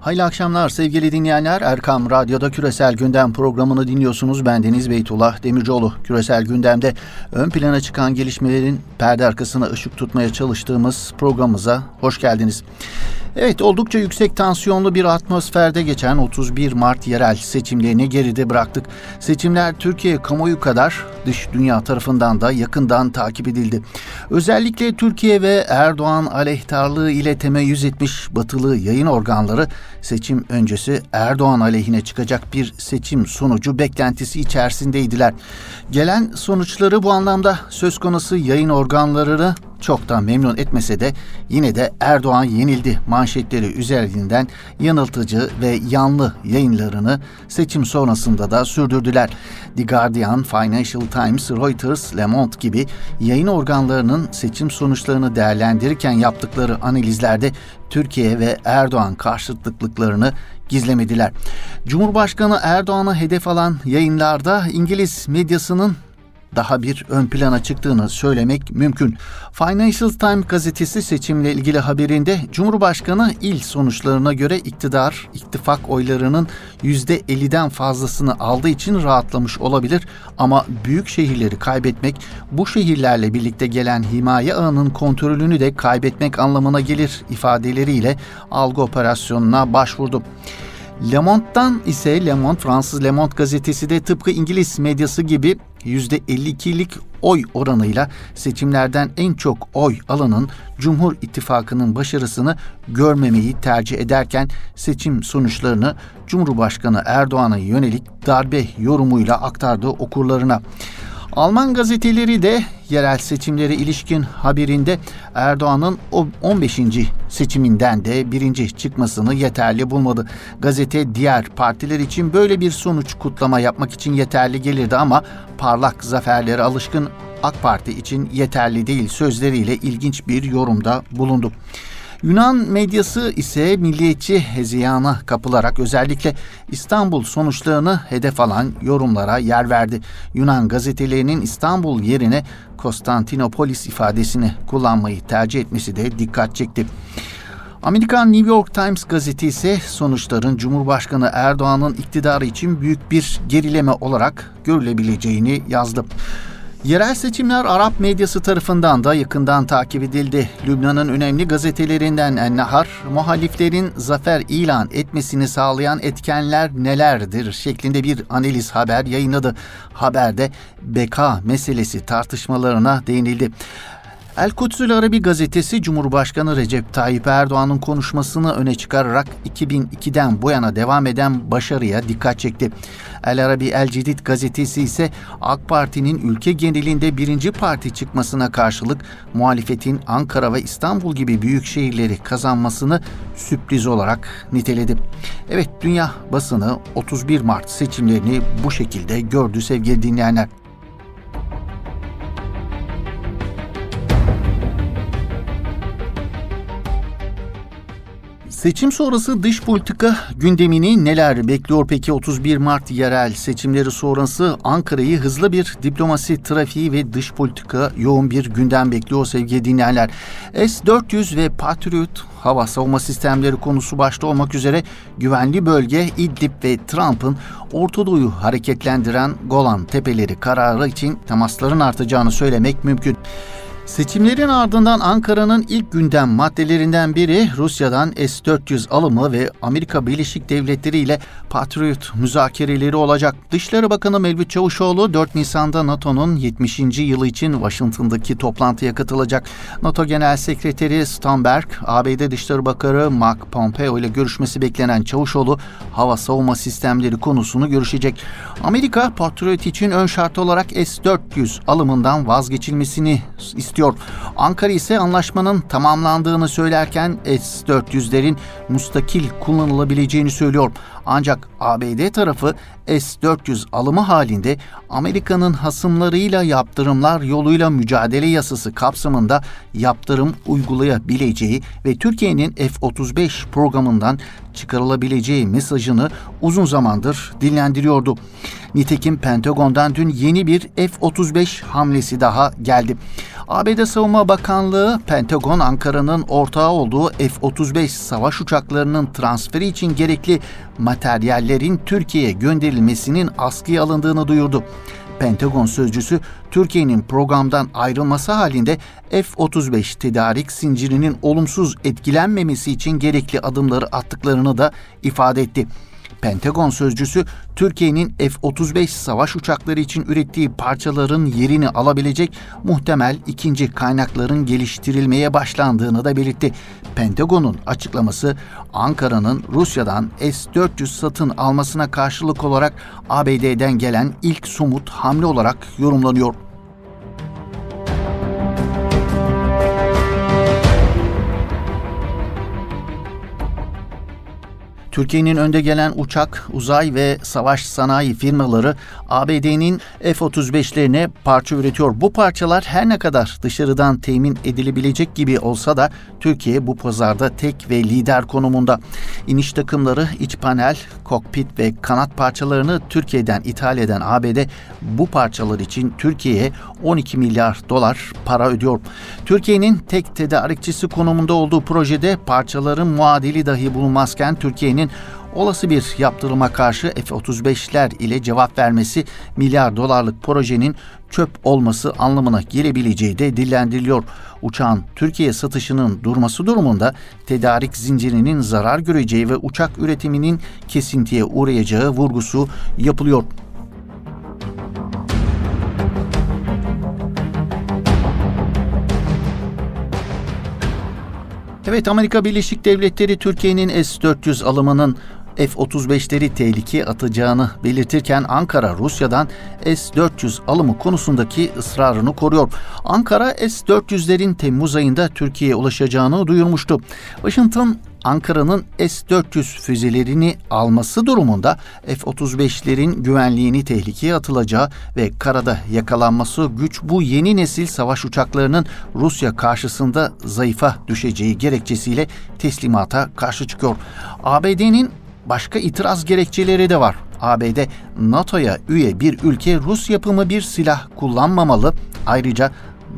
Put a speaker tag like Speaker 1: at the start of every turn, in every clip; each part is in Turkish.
Speaker 1: Hayırlı akşamlar sevgili dinleyenler. Erkam Radyo'da Küresel Gündem programını dinliyorsunuz. Ben Deniz Beytullah Demircioğlu. Küresel Gündem'de ön plana çıkan gelişmelerin perde arkasına ışık tutmaya çalıştığımız programımıza hoş geldiniz. Evet oldukça yüksek tansiyonlu bir atmosferde geçen 31 Mart yerel seçimlerini geride bıraktık. Seçimler Türkiye kamuoyu kadar dış dünya tarafından da yakından takip edildi. Özellikle Türkiye ve Erdoğan aleyhtarlığı ile temeyyüz etmiş batılı yayın organları seçim öncesi Erdoğan aleyhine çıkacak bir seçim sonucu beklentisi içerisindeydiler. Gelen sonuçları bu anlamda söz konusu yayın organlarını çok da memnun etmese de yine de Erdoğan yenildi manşetleri üzerinden yanıltıcı ve yanlı yayınlarını seçim sonrasında da sürdürdüler. The Guardian, Financial Times, Reuters, Le Monde gibi yayın organlarının seçim sonuçlarını değerlendirirken yaptıkları analizlerde Türkiye ve Erdoğan karşıtlıklarını gizlemediler. Cumhurbaşkanı Erdoğan'ı hedef alan yayınlarda İngiliz medyasının daha bir ön plana çıktığını söylemek mümkün. Financial Times gazetesi seçimle ilgili haberinde Cumhurbaşkanı il sonuçlarına göre iktidar, ittifak oylarının %50'den fazlasını aldığı için rahatlamış olabilir ama büyük şehirleri kaybetmek bu şehirlerle birlikte gelen himaye ağının kontrolünü de kaybetmek anlamına gelir ifadeleriyle algı operasyonuna başvurdu. Le Monde'dan ise Le Monde, Fransız Le Monde gazetesi de tıpkı İngiliz medyası gibi %52'lik oy oranıyla seçimlerden en çok oy alanın Cumhur İttifakı'nın başarısını görmemeyi tercih ederken seçim sonuçlarını Cumhurbaşkanı Erdoğan'a yönelik darbe yorumuyla aktardı okurlarına. Alman gazeteleri de yerel seçimlere ilişkin haberinde Erdoğan'ın 15. seçiminden de birinci çıkmasını yeterli bulmadı. Gazete diğer partiler için böyle bir sonuç kutlama yapmak için yeterli gelirdi ama parlak zaferlere alışkın AK Parti için yeterli değil sözleriyle ilginç bir yorumda bulundu. Yunan medyası ise milliyetçi heziyana kapılarak özellikle İstanbul sonuçlarını hedef alan yorumlara yer verdi. Yunan gazetelerinin İstanbul yerine Konstantinopolis ifadesini kullanmayı tercih etmesi de dikkat çekti. Amerikan New York Times gazetesi sonuçların Cumhurbaşkanı Erdoğan'ın iktidarı için büyük bir gerileme olarak görülebileceğini yazdı. Yerel seçimler Arap medyası tarafından da yakından takip edildi. Lübnan'ın önemli gazetelerinden En-Nahar, muhaliflerin zafer ilan etmesini sağlayan etkenler nelerdir şeklinde bir analiz haber yayınladı. Haberde beka meselesi tartışmalarına değinildi. El Kudsül Arabi gazetesi Cumhurbaşkanı Recep Tayyip Erdoğan'ın konuşmasını öne çıkararak 2002'den bu yana devam eden başarıya dikkat çekti. El Arabi El Cedid gazetesi ise AK Parti'nin ülke genelinde birinci parti çıkmasına karşılık muhalefetin Ankara ve İstanbul gibi büyük şehirleri kazanmasını sürpriz olarak niteledi. Evet dünya basını 31 Mart seçimlerini bu şekilde gördü sevgili dinleyenler. Seçim sonrası dış politika gündemini neler bekliyor peki 31 Mart yerel seçimleri sonrası Ankara'yı hızlı bir diplomasi trafiği ve dış politika yoğun bir gündem bekliyor sevgili dinleyenler. S-400 ve Patriot hava savunma sistemleri konusu başta olmak üzere güvenli bölge İdlib ve Trump'ın Orta Doğu'yu hareketlendiren Golan Tepeleri kararı için temasların artacağını söylemek mümkün. Seçimlerin ardından Ankara'nın ilk gündem maddelerinden biri Rusya'dan S-400 alımı ve Amerika Birleşik Devletleri ile Patriot müzakereleri olacak. Dışişleri Bakanı Mevlüt Çavuşoğlu 4 Nisan'da NATO'nun 70. yılı için Washington'daki toplantıya katılacak. NATO Genel Sekreteri Stamberg, ABD Dışişleri Bakanı Mark Pompeo ile görüşmesi beklenen Çavuşoğlu hava savunma sistemleri konusunu görüşecek. Amerika Patriot için ön şart olarak S-400 alımından vazgeçilmesini istiyor istiyor. Ankara ise anlaşmanın tamamlandığını söylerken S-400'lerin mustakil kullanılabileceğini söylüyor. Ancak ABD tarafı S-400 alımı halinde Amerika'nın hasımlarıyla yaptırımlar yoluyla mücadele yasası kapsamında yaptırım uygulayabileceği ve Türkiye'nin F-35 programından çıkarılabileceği mesajını uzun zamandır dinlendiriyordu. Nitekim Pentagon'dan dün yeni bir F-35 hamlesi daha geldi. ABD Savunma Bakanlığı, Pentagon Ankara'nın ortağı olduğu F-35 savaş uçaklarının transferi için gerekli materyallerin Türkiye'ye gönderilmesinin askıya alındığını duyurdu. Pentagon sözcüsü Türkiye'nin programdan ayrılması halinde F-35 tedarik zincirinin olumsuz etkilenmemesi için gerekli adımları attıklarını da ifade etti. Pentagon sözcüsü Türkiye'nin F-35 savaş uçakları için ürettiği parçaların yerini alabilecek muhtemel ikinci kaynakların geliştirilmeye başlandığını da belirtti. Pentagon'un açıklaması Ankara'nın Rusya'dan S-400 satın almasına karşılık olarak ABD'den gelen ilk somut hamle olarak yorumlanıyor. Türkiye'nin önde gelen uçak, uzay ve savaş sanayi firmaları ABD'nin F-35'lerine parça üretiyor. Bu parçalar her ne kadar dışarıdan temin edilebilecek gibi olsa da Türkiye bu pazarda tek ve lider konumunda. İniş takımları, iç panel, kokpit ve kanat parçalarını Türkiye'den ithal eden ABD bu parçalar için Türkiye'ye 12 milyar dolar para ödüyor. Türkiye'nin tek tedarikçisi konumunda olduğu projede parçaların muadili dahi bulunmazken Türkiye'nin olası bir yaptırıma karşı F-35'ler ile cevap vermesi milyar dolarlık projenin çöp olması anlamına gelebileceği de dillendiriliyor. Uçağın Türkiye satışının durması durumunda tedarik zincirinin zarar göreceği ve uçak üretiminin kesintiye uğrayacağı vurgusu yapılıyor. Evet Amerika Birleşik Devletleri Türkiye'nin S-400 alımının F-35'leri tehlikeye atacağını belirtirken Ankara Rusya'dan S-400 alımı konusundaki ısrarını koruyor. Ankara S-400'lerin Temmuz ayında Türkiye'ye ulaşacağını duyurmuştu. Washington Ankara'nın S-400 füzelerini alması durumunda F-35'lerin güvenliğini tehlikeye atılacağı ve karada yakalanması güç bu yeni nesil savaş uçaklarının Rusya karşısında zayıfa düşeceği gerekçesiyle teslimata karşı çıkıyor. ABD'nin başka itiraz gerekçeleri de var. ABD, NATO'ya üye bir ülke Rus yapımı bir silah kullanmamalı. Ayrıca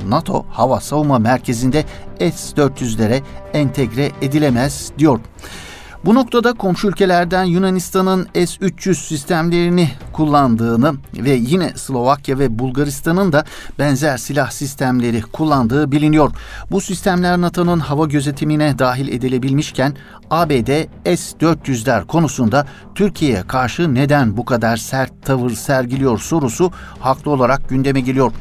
Speaker 1: NATO Hava Savunma Merkezi'nde S-400'lere entegre edilemez diyor. Bu noktada komşu ülkelerden Yunanistan'ın S-300 sistemlerini kullandığını ve yine Slovakya ve Bulgaristan'ın da benzer silah sistemleri kullandığı biliniyor. Bu sistemler NATO'nun hava gözetimine dahil edilebilmişken ABD S-400'ler konusunda Türkiye'ye karşı neden bu kadar sert tavır sergiliyor sorusu haklı olarak gündeme geliyor.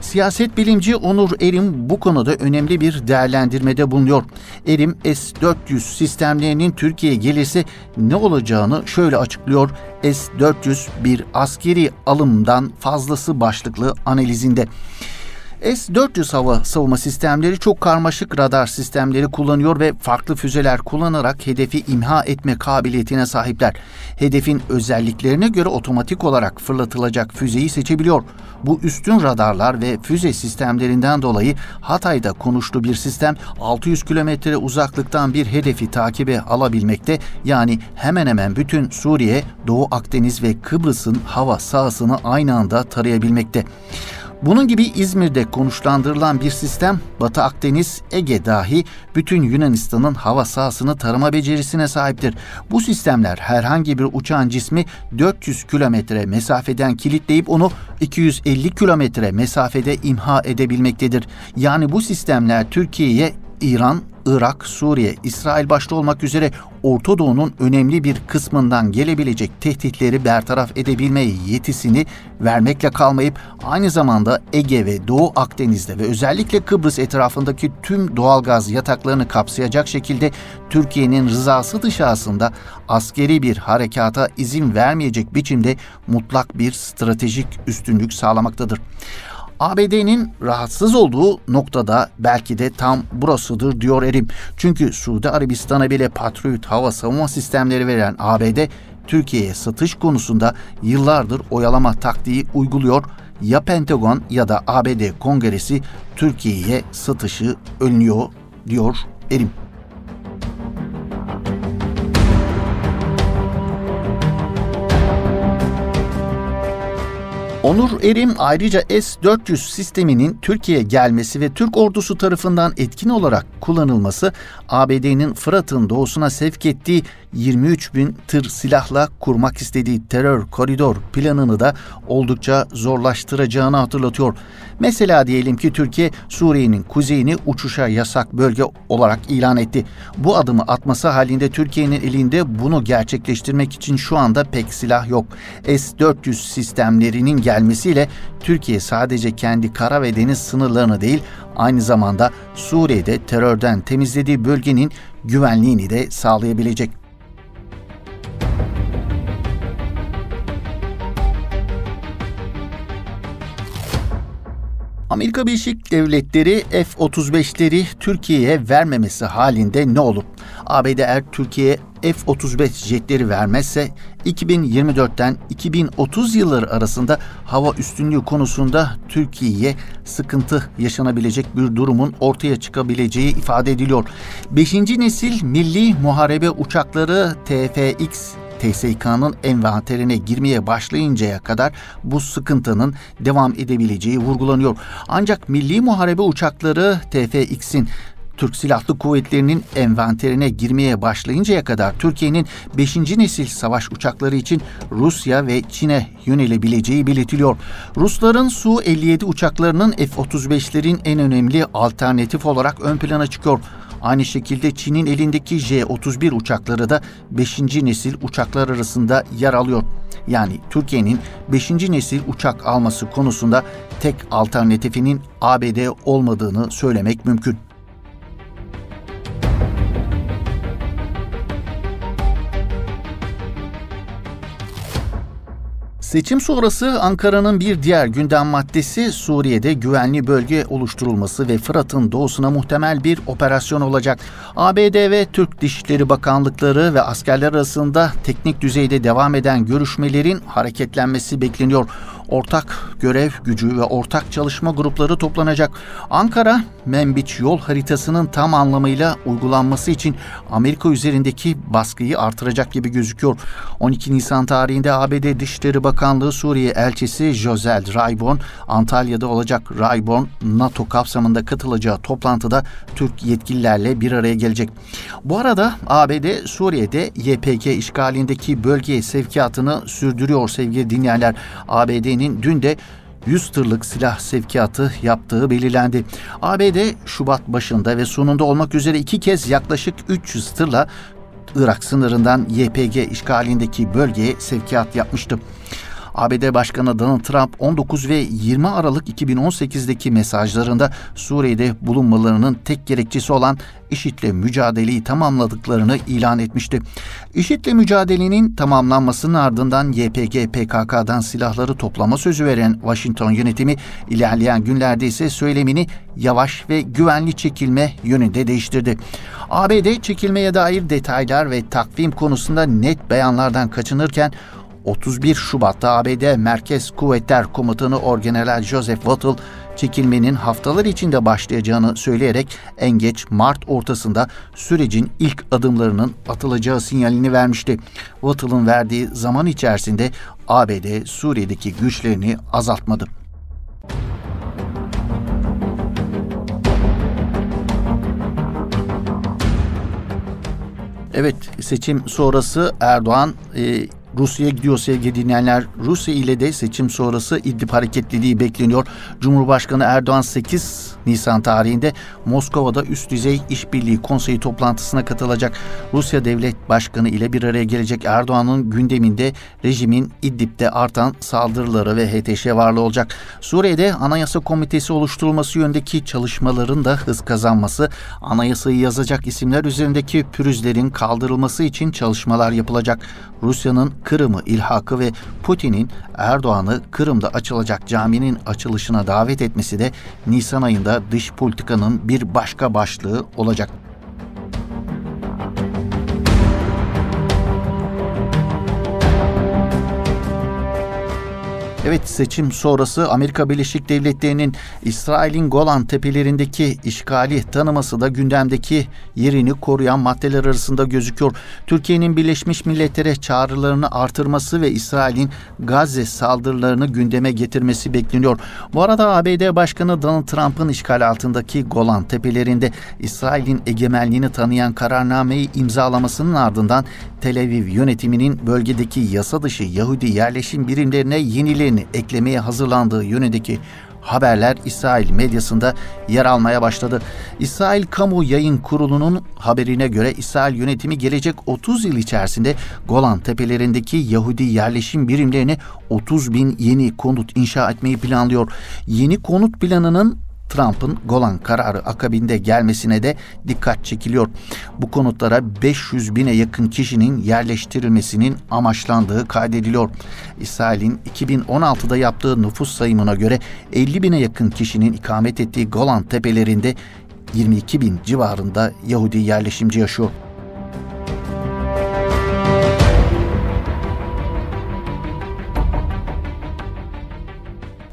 Speaker 1: Siyaset bilimci Onur Erim bu konuda önemli bir değerlendirmede bulunuyor. Erim S-400 sistemlerinin Türkiye'ye gelirse ne olacağını şöyle açıklıyor. S-400 bir askeri alımdan fazlası başlıklı analizinde. S-400 hava savunma sistemleri çok karmaşık radar sistemleri kullanıyor ve farklı füzeler kullanarak hedefi imha etme kabiliyetine sahipler. Hedefin özelliklerine göre otomatik olarak fırlatılacak füzeyi seçebiliyor. Bu üstün radarlar ve füze sistemlerinden dolayı Hatay'da konuştuğu bir sistem 600 kilometre uzaklıktan bir hedefi takibe alabilmekte. Yani hemen hemen bütün Suriye, Doğu Akdeniz ve Kıbrıs'ın hava sahasını aynı anda tarayabilmekte. Bunun gibi İzmir'de konuşlandırılan bir sistem Batı Akdeniz, Ege dahi bütün Yunanistan'ın hava sahasını tarama becerisine sahiptir. Bu sistemler herhangi bir uçağın cismi 400 kilometre mesafeden kilitleyip onu 250 kilometre mesafede imha edebilmektedir. Yani bu sistemler Türkiye'ye İran, Irak, Suriye, İsrail başta olmak üzere Orta Doğu'nun önemli bir kısmından gelebilecek tehditleri bertaraf edebilme yetisini vermekle kalmayıp aynı zamanda Ege ve Doğu Akdeniz'de ve özellikle Kıbrıs etrafındaki tüm doğalgaz yataklarını kapsayacak şekilde Türkiye'nin rızası dışarısında askeri bir harekata izin vermeyecek biçimde mutlak bir stratejik üstünlük sağlamaktadır. ABD'nin rahatsız olduğu noktada belki de tam burasıdır diyor Erim. Çünkü Suudi Arabistan'a bile Patriot hava savunma sistemleri veren ABD Türkiye'ye satış konusunda yıllardır oyalama taktiği uyguluyor. Ya Pentagon ya da ABD Kongresi Türkiye'ye satışı önlüyor diyor Erim. Onur Erim ayrıca S-400 sisteminin Türkiye'ye gelmesi ve Türk ordusu tarafından etkin olarak kullanılması ABD'nin Fırat'ın doğusuna sevk ettiği 23 bin tır silahla kurmak istediği terör koridor planını da oldukça zorlaştıracağını hatırlatıyor. Mesela diyelim ki Türkiye Suriye'nin kuzeyini uçuşa yasak bölge olarak ilan etti. Bu adımı atması halinde Türkiye'nin elinde bunu gerçekleştirmek için şu anda pek silah yok. S-400 sistemlerinin gelmesiyle Türkiye sadece kendi kara ve deniz sınırlarını değil aynı zamanda Suriye'de terörden temizlediği bölgenin güvenliğini de sağlayabilecek. Amerika Birleşik Devletleri F-35'leri Türkiye'ye vermemesi halinde ne olur? ABD eğer Türkiye'ye F-35 jetleri vermezse 2024'ten 2030 yılları arasında hava üstünlüğü konusunda Türkiye'ye sıkıntı yaşanabilecek bir durumun ortaya çıkabileceği ifade ediliyor. 5. nesil milli muharebe uçakları TFX TSK'nın envanterine girmeye başlayıncaya kadar bu sıkıntının devam edebileceği vurgulanıyor. Ancak milli muharebe uçakları TFX'in Türk Silahlı Kuvvetleri'nin envanterine girmeye başlayıncaya kadar Türkiye'nin 5. nesil savaş uçakları için Rusya ve Çin'e yönelebileceği belirtiliyor. Rusların Su-57 uçaklarının F-35'lerin en önemli alternatif olarak ön plana çıkıyor. Aynı şekilde Çin'in elindeki J-31 uçakları da 5. nesil uçaklar arasında yer alıyor. Yani Türkiye'nin 5. nesil uçak alması konusunda tek alternatifinin ABD olmadığını söylemek mümkün. Seçim sonrası Ankara'nın bir diğer gündem maddesi Suriye'de güvenli bölge oluşturulması ve Fırat'ın doğusuna muhtemel bir operasyon olacak. ABD ve Türk Dışişleri Bakanlıkları ve askerler arasında teknik düzeyde devam eden görüşmelerin hareketlenmesi bekleniyor ortak görev gücü ve ortak çalışma grupları toplanacak. Ankara, Membiç yol haritasının tam anlamıyla uygulanması için Amerika üzerindeki baskıyı artıracak gibi gözüküyor. 12 Nisan tarihinde ABD Dışişleri Bakanlığı Suriye elçisi Josel Rayborn, Antalya'da olacak Rayborn, NATO kapsamında katılacağı toplantıda Türk yetkililerle bir araya gelecek. Bu arada ABD Suriye'de YPG işgalindeki bölgeye sevkiyatını sürdürüyor sevgili dinleyenler. ABD'nin ABD'nin dün de 100 tırlık silah sevkiyatı yaptığı belirlendi. ABD Şubat başında ve sonunda olmak üzere iki kez yaklaşık 300 tırla Irak sınırından YPG işgalindeki bölgeye sevkiyat yapmıştı. ABD Başkanı Donald Trump 19 ve 20 Aralık 2018'deki mesajlarında Suriye'de bulunmalarının tek gerekçesi olan IŞİD'le mücadeleyi tamamladıklarını ilan etmişti. IŞİD'le mücadelenin tamamlanmasının ardından YPG PKK'dan silahları toplama sözü veren Washington yönetimi ilerleyen günlerde ise söylemini yavaş ve güvenli çekilme yönünde değiştirdi. ABD çekilmeye dair detaylar ve takvim konusunda net beyanlardan kaçınırken 31 Şubat'ta ABD Merkez Kuvvetler Komutanı Orgeneral Joseph Wattle çekilmenin haftalar içinde başlayacağını söyleyerek en geç Mart ortasında sürecin ilk adımlarının atılacağı sinyalini vermişti. Wattle'ın verdiği zaman içerisinde ABD Suriye'deki güçlerini azaltmadı. Evet seçim sonrası Erdoğan e, Rusya'ya gidiyor sevgili dinleyenler. Rusya ile de seçim sonrası İdlib hareketliliği bekleniyor. Cumhurbaşkanı Erdoğan 8 Nisan tarihinde Moskova'da üst düzey işbirliği konseyi toplantısına katılacak. Rusya Devlet Başkanı ile bir araya gelecek Erdoğan'ın gündeminde rejimin İdlib'de artan saldırıları ve HTŞ varlığı olacak. Suriye'de Anayasa Komitesi oluşturulması yönündeki çalışmaların da hız kazanması, anayasayı yazacak isimler üzerindeki pürüzlerin kaldırılması için çalışmalar yapılacak. Rusya'nın Kırım'ı ilhakı ve Putin'in Erdoğan'ı Kırım'da açılacak caminin açılışına davet etmesi de Nisan ayında dış politikanın bir başka başlığı olacak. Evet seçim sonrası Amerika Birleşik Devletleri'nin İsrail'in Golan tepelerindeki işgali tanıması da gündemdeki yerini koruyan maddeler arasında gözüküyor. Türkiye'nin Birleşmiş Milletler'e çağrılarını artırması ve İsrail'in Gazze saldırılarını gündeme getirmesi bekleniyor. Bu arada ABD Başkanı Donald Trump'ın işgal altındaki Golan tepelerinde İsrail'in egemenliğini tanıyan kararnameyi imzalamasının ardından Tel Aviv yönetiminin bölgedeki yasa dışı Yahudi yerleşim birimlerine yenilerini eklemeye hazırlandığı yönündeki haberler İsrail medyasında yer almaya başladı. İsrail Kamu Yayın Kurulu'nun haberine göre İsrail yönetimi gelecek 30 yıl içerisinde Golan tepelerindeki Yahudi yerleşim birimlerine 30 bin yeni konut inşa etmeyi planlıyor. Yeni konut planının Trump'ın Golan kararı akabinde gelmesine de dikkat çekiliyor. Bu konutlara 500 bine yakın kişinin yerleştirilmesinin amaçlandığı kaydediliyor. İsrail'in 2016'da yaptığı nüfus sayımına göre 50 bine yakın kişinin ikamet ettiği Golan tepelerinde 22 bin civarında Yahudi yerleşimci yaşıyor.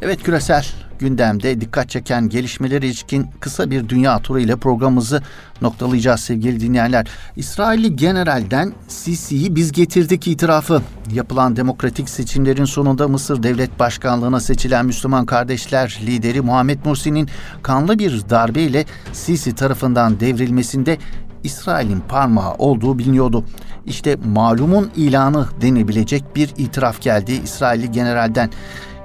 Speaker 1: Evet küresel gündemde dikkat çeken gelişmeler ilişkin kısa bir dünya turu ile programımızı noktalayacağız sevgili dinleyenler. İsrailli generalden Sisi'yi biz getirdik itirafı. Yapılan demokratik seçimlerin sonunda Mısır Devlet Başkanlığı'na seçilen Müslüman Kardeşler lideri Muhammed Mursi'nin kanlı bir darbeyle Sisi tarafından devrilmesinde İsrail'in parmağı olduğu biliniyordu. İşte malumun ilanı denebilecek bir itiraf geldi İsrailli generalden.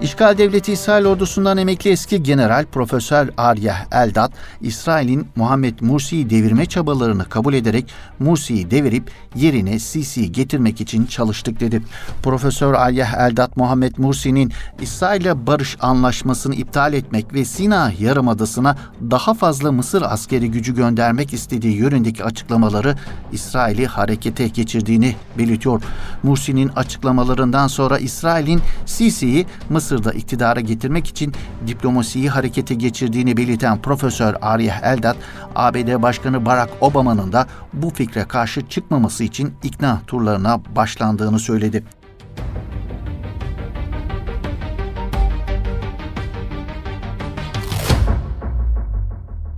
Speaker 1: İşgal devleti İsrail ordusundan emekli eski general Profesör Arya Eldat, İsrail'in Muhammed Mursi'yi devirme çabalarını kabul ederek Mursi'yi devirip yerine Sisi'yi getirmek için çalıştık dedi. Profesör Arya Eldat, Muhammed Mursi'nin İsrail'le barış anlaşmasını iptal etmek ve Sina Yarımadası'na daha fazla Mısır askeri gücü göndermek istediği yönündeki açıklamaları İsrail'i harekete geçirdiğini belirtiyor. Mursi'nin açıklamalarından sonra İsrail'in Sisi'yi Mısır Mısır'da iktidara getirmek için diplomasiyi harekete geçirdiğini belirten Profesör Arya Eldat, ABD Başkanı Barack Obama'nın da bu fikre karşı çıkmaması için ikna turlarına başlandığını söyledi.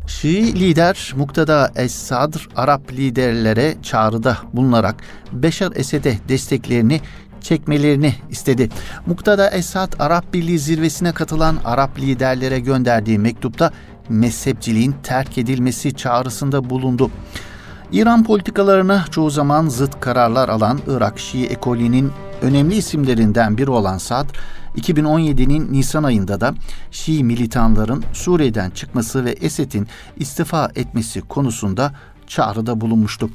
Speaker 1: Şii lider Muktada Es-Sadr Arap liderlere çağrıda bulunarak Beşar Esed'e desteklerini çekmelerini istedi. Muktada Esad Arap Birliği zirvesine katılan Arap liderlere gönderdiği mektupta mezhepçiliğin terk edilmesi çağrısında bulundu. İran politikalarına çoğu zaman zıt kararlar alan Irak Şii ekolinin önemli isimlerinden biri olan Sad, 2017'nin Nisan ayında da Şii militanların Suriye'den çıkması ve Esed'in istifa etmesi konusunda çağrıda bulunmuştu.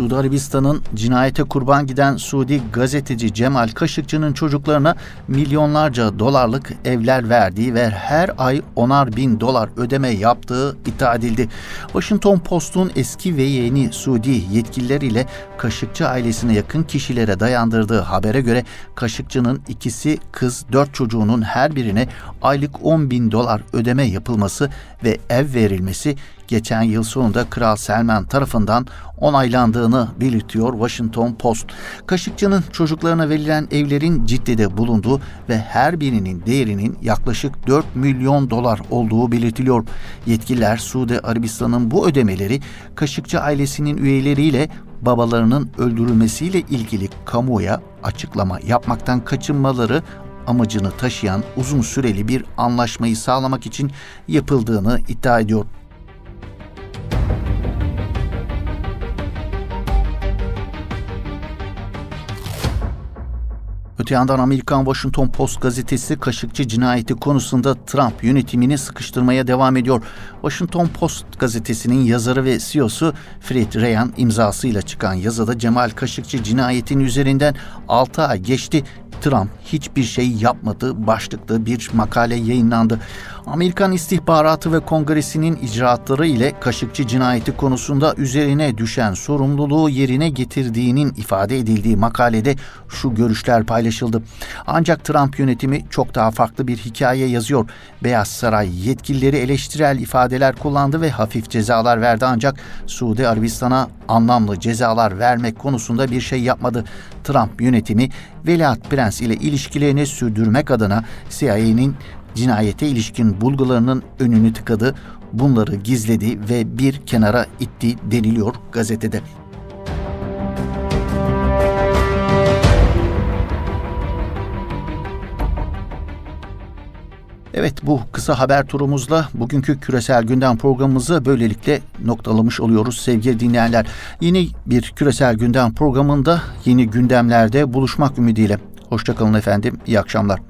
Speaker 1: Suudi Arabistan'ın cinayete kurban giden Suudi gazeteci Cemal Kaşıkçı'nın çocuklarına milyonlarca dolarlık evler verdiği ve her ay onar bin dolar ödeme yaptığı iddia edildi. Washington Post'un eski ve yeni Suudi yetkililer ile Kaşıkçı ailesine yakın kişilere dayandırdığı habere göre Kaşıkçı'nın ikisi kız dört çocuğunun her birine aylık 10 bin dolar ödeme yapılması ve ev verilmesi geçen yıl sonunda Kral Selman tarafından onaylandığını belirtiyor Washington Post. Kaşıkçı'nın çocuklarına verilen evlerin Cidde'de bulunduğu ve her birinin değerinin yaklaşık 4 milyon dolar olduğu belirtiliyor. Yetkililer Suudi Arabistan'ın bu ödemeleri Kaşıkçı ailesinin üyeleriyle babalarının öldürülmesiyle ilgili kamuoya açıklama yapmaktan kaçınmaları amacını taşıyan uzun süreli bir anlaşmayı sağlamak için yapıldığını iddia ediyor. Öte yandan Amerikan Washington Post gazetesi Kaşıkçı cinayeti konusunda Trump yönetimini sıkıştırmaya devam ediyor. Washington Post gazetesinin yazarı ve CEO'su Fred Ryan imzasıyla çıkan yazıda Cemal Kaşıkçı cinayetin üzerinden 6 ay geçti. Trump hiçbir şey yapmadı başlıklı bir makale yayınlandı. Amerikan İstihbaratı ve Kongresi'nin icraatları ile Kaşıkçı cinayeti konusunda üzerine düşen sorumluluğu yerine getirdiğinin ifade edildiği makalede şu görüşler paylaşıldı. Ancak Trump yönetimi çok daha farklı bir hikaye yazıyor. Beyaz Saray yetkilileri eleştirel ifadeler kullandı ve hafif cezalar verdi ancak Suudi Arabistan'a anlamlı cezalar vermek konusunda bir şey yapmadı. Trump yönetimi Veliaht Prens ile ilişkilerini sürdürmek adına CIA'nin cinayete ilişkin bulgularının önünü tıkadı, bunları gizledi ve bir kenara itti deniliyor gazetede. Evet bu kısa haber turumuzla bugünkü küresel gündem programımızı böylelikle noktalamış oluyoruz sevgili dinleyenler. Yeni bir küresel gündem programında yeni gündemlerde buluşmak ümidiyle. Hoşçakalın efendim, iyi akşamlar.